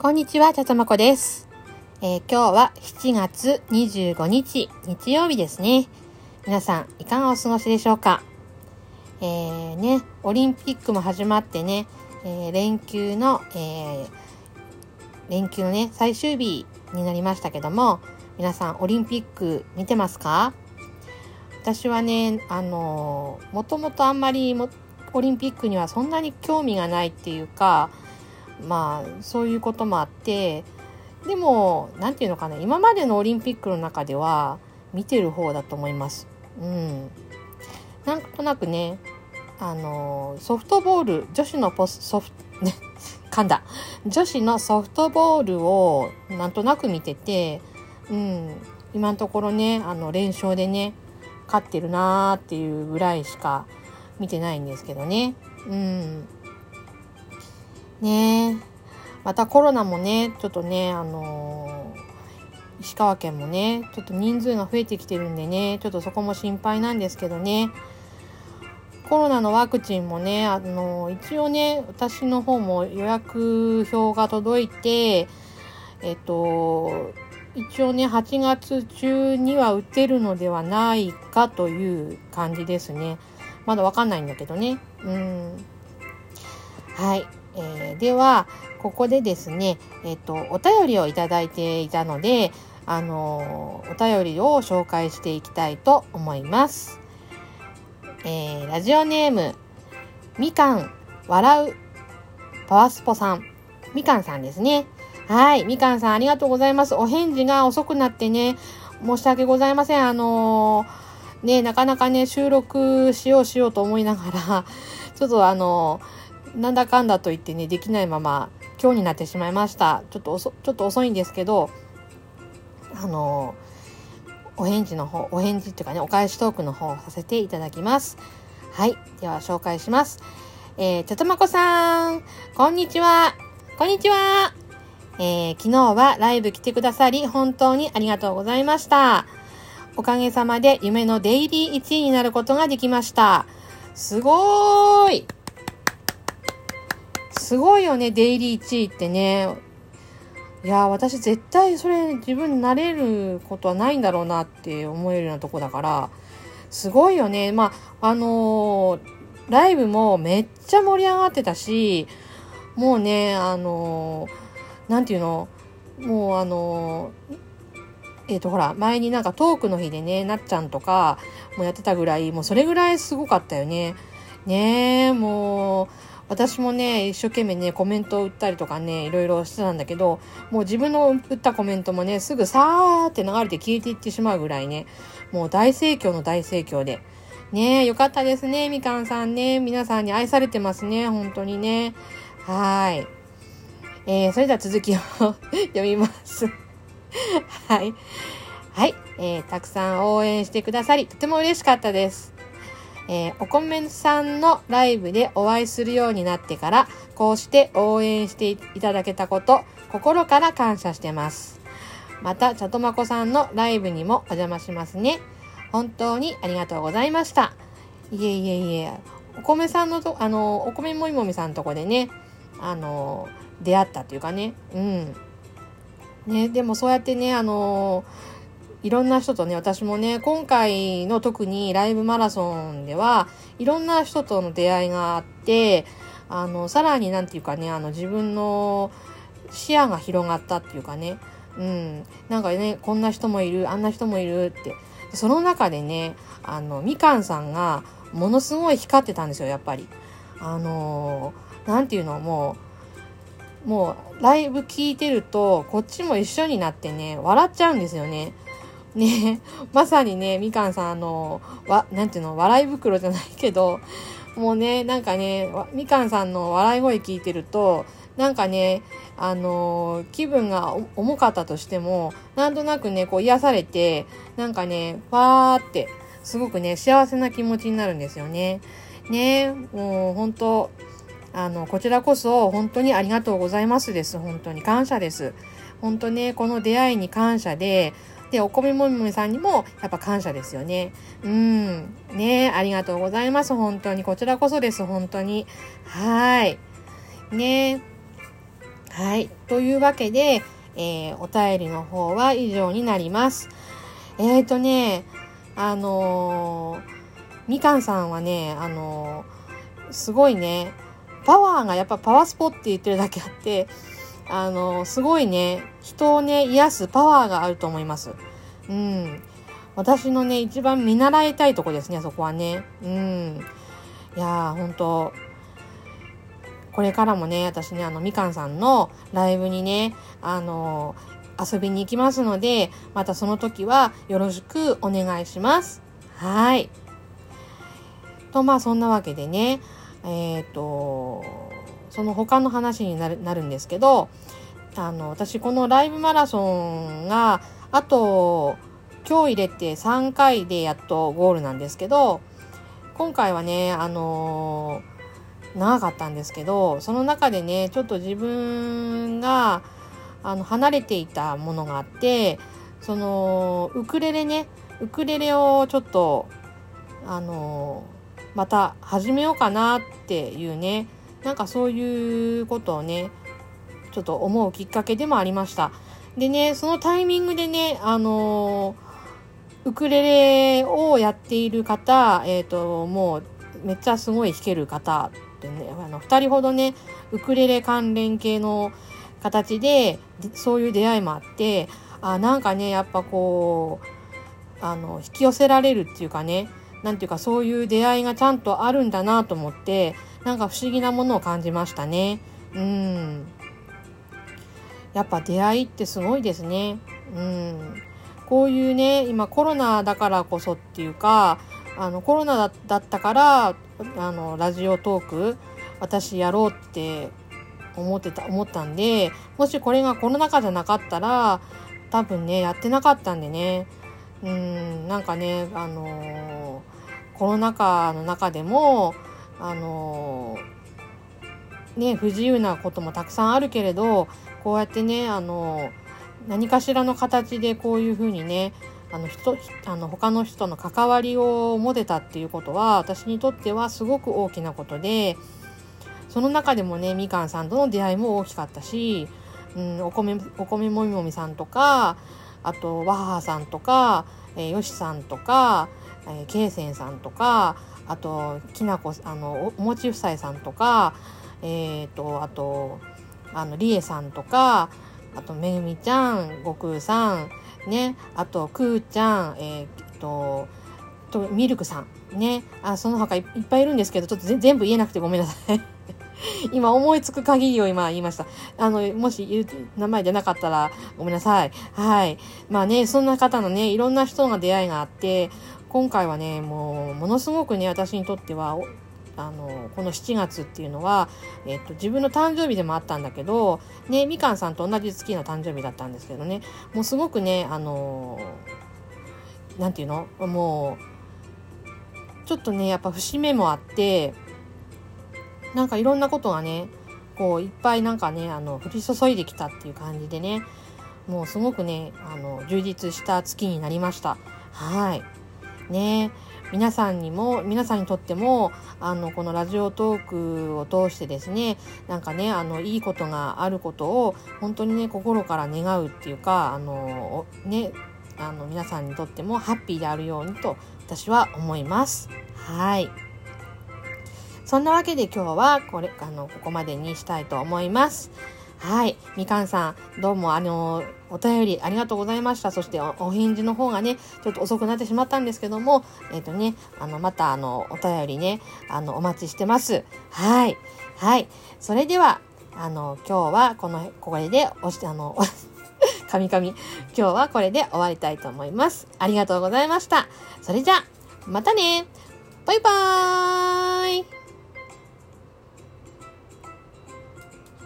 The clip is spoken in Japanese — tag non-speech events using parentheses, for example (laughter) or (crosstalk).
こんにちは、ちゃちゃまこです。えー今日は7月25日、日曜日ですね。皆さん、いかがお過ごしでしょうか？えー、ね、オリンピックも始まってね、えー連休の、えー連休のね、最終日になりましたけども、皆さん、オリンピック見てますか？私はね、あのーもともとあんまりもオリンピックにはそんなに興味がないっていうか、まあそういうこともあってでも何て言うのかな今までのオリンピックの中では見てる方だと思います。うん、なんとなくねあのソフトボール女子のポスソフトね (laughs) 噛んだ女子のソフトボールをなんとなく見てて、うん、今のところねあの連勝でね勝ってるなーっていうぐらいしか見てないんですけどね。うんね。またコロナもねちょっとねあのー石川県もねちょっと人数が増えてきてるんでねちょっとそこも心配なんですけどね。コロナのワクチンもねあのー一応ね私の方も予約表が届いてえっと一応ね8月中には打てるのではないかという感じですね。まだわかんないんだけどね。うん。はい、えーではここでですねえっ、とお便りをいただいていたのであのーお便りを紹介していきたいと思います、えーラジオネームみかん笑うパワスポさん。みかんさんですね。はいみかんさんありがとうございます。お返事が遅くなってね申し訳ございません。あのーねなかなかね収録しようしようと思いながら (laughs) ちょっとあのなんだかんだと言ってね、できないまま、今日になってしまいました。ちょっと遅、ちょっと遅いんですけど、あの、お返事の方、お返事っていうかね、お返しトークの方をさせていただきます。はい。では、紹介します。えー、ちょとまこさん、こんにちは。こんにちは。えー、昨日はライブ来てくださり、本当にありがとうございました。おかげさまで夢のデイリー1位になることができました。すごーいすごいよね、デイリー1位ってね。いや、私絶対それ自分になれることはないんだろうなって思えるようなとこだから、すごいよね。まあ、あのーライブもめっちゃ盛り上がってたし、もうね、あのーなんていうの、もうあのーえっ、と、ほら、前になんかトークの日でね、なっちゃんとかもやってたぐらい、もうそれぐらいすごかったよね。ねえ、もう、私もね、一生懸命ね、コメントを打ったりとかね、いろいろしてたんだけど、もう自分の打ったコメントもね、すぐさーって流れて消えていってしまうぐらいね、もう大盛況の大盛況で。ねえ、よかったですね、みかんさんね。皆さんに愛されてますね、本当にね。はーい。えー、それでは続きを (laughs) 読みます。はい。はい。えー、たくさん応援してくださり、とても嬉しかったです。えーお米さんのライブでお会いするようになってから、こうして応援していただけたこと、心から感謝してます。また、ちゃとまこさんのライブにもお邪魔しますね。本当にありがとうございました。いえいえいえ、お米さんのと、あの、お米もみもみさんのとこでね、あの、出会ったっていうかね、うん。ね、でもそうやってね、あのいろんな人とね、私もね、今回の特にライブマラソンでは、いろんな人との出会いがあって、あの、さらになんていうかね、あの、自分の視野が広がったっていうかね、うん、なんかね、こんな人もいる、あんな人もいるって。その中でね、あの、みかんさんが、ものすごい光ってたんですよ、やっぱり。あのなんていうの、もう、もう、ライブ聞いてると、こっちも一緒になってね、笑っちゃうんですよね。ね、まさにね、みかんさん、あの、わ、なんていうの、笑い袋じゃないけど、もうね、なんかね、みかんさんの笑い声聞いてると、なんかね、あの気分が重かったとしても、なんとなくね、こう癒されて、なんかね、わーって、すごくね、幸せな気持ちになるんですよね。ね、もう本当あの、こちらこそ本当にありがとうございますです。本当に感謝です。本当ね、この出会いに感謝で、で、お米もみもみさんにもやっぱ感謝ですよね。うん。ねありがとうございます。本当に。こちらこそです。本当に。はい。ねはい。というわけで、えー、お便りの方は以上になります。えっ、ー、とね、あのー、みかんさんはね、あのー、すごいね、パワーがやっぱパワースポって言ってるだけあって、あのすごいね、人をね、癒すパワーがあると思います。うん。私のね、一番見習いたいとこですね、そこはね。うん。いやー、ほんと、これからもね、私ね、あの、みかんさんのライブにね、あの遊びに行きますので、またその時はよろしくお願いします。はい。と、まあそんなわけでね、えっ、ー、と、その他の話になるなるんですけど、あの、私このライブマラソンが、あと、今日入れて3回でやっとゴールなんですけど、今回はね、あの長かったんですけどその中でねちょっと自分があの離れていたものがあってそのウクレレねウクレレをちょっとあのまた始めようかなっていうねなんかそういうことをねちょっと思うきっかけでもありました。でねそのタイミングでねあのウクレレをやっている方えっ、ー、ともうめっちゃすごい弾ける方ってね、あの、二人ほどね、ウクレレ関連系の形で、そういう出会いもあって、あ、なんかね、やっぱこう、あの、引き寄せられるっていうかね、なんていうかそういう出会いがちゃんとあるんだなと思って、なんか不思議なものを感じましたね。うん。やっぱ出会いってすごいですね。うん。こういうね、今コロナだからこそっていうか、あのコロナだったからあのラジオトーク私やろうって思ってた思ったんでもしこれがコロナ禍じゃなかったら多分ねやってなかったんでねうんなんかねあのー、コロナ禍の中でもあの、ね不自由なこともたくさんあるけれどこうやってねあの、何かしらの形でこういうふうにねあの人あの他の人の関わりを持てたっていうことは私にとってはすごく大きなことでその中でもねみかんさんとの出会いも大きかったし、うん、お米お米もみもみさんとかあとわははさんとか、えー、よしさんとか、えー、けいせんさんとかあときなこあのおもち夫妻さんとかえっ、ー、とあとあのりえさんとかあとめぐみちゃん悟空さんね、あと、くーちゃん、えー、っと、と、ミルクさん、ね、あ、その他いっぱいいるんですけど、ちょっと全部言えなくてごめんなさい。(laughs) 今思いつく限りを今言いました。あの、もし言う名前じゃなかったらごめんなさい。はい。まあね、そんな方のね、いろんな人が出会いがあって、今回はね、もう、ものすごくね、私にとっては、あのこの7月っていうのは、えっと、自分の誕生日でもあったんだけど、ね、みかんさんと同じ月の誕生日だったんですけどね。もうすごくねあのなんていうの？もうちょっとねやっぱ節目もあってなんかいろんなことがねこういっぱいなんかねあの降り注いできたっていう感じでねもうすごくねあの充実した月になりました。はい。ね皆さんにも皆さんにとってもあのこのラジオトークを通してですねなんかねあのいいことがあることを本当にね心から願うっていうかあのねあの皆さんにとってもハッピーであるようにと私は思います。はい。そんなわけで今日はこれあのここまでにしたいと思います。はい。みかんさん、どうも、あの、お便りありがとうございました。そしてお、返事の方がね、ちょっと遅くなってしまったんですけども、えっ、ー、とね、あの、また、あの、お便りね、あの、お待ちしてます。はい。はい。それでは、あの、今日は、この、これで、おし、あの、かみかみ、今日はこれで終わりたいと思います。ありがとうございました。それじゃ、またねバイバーイ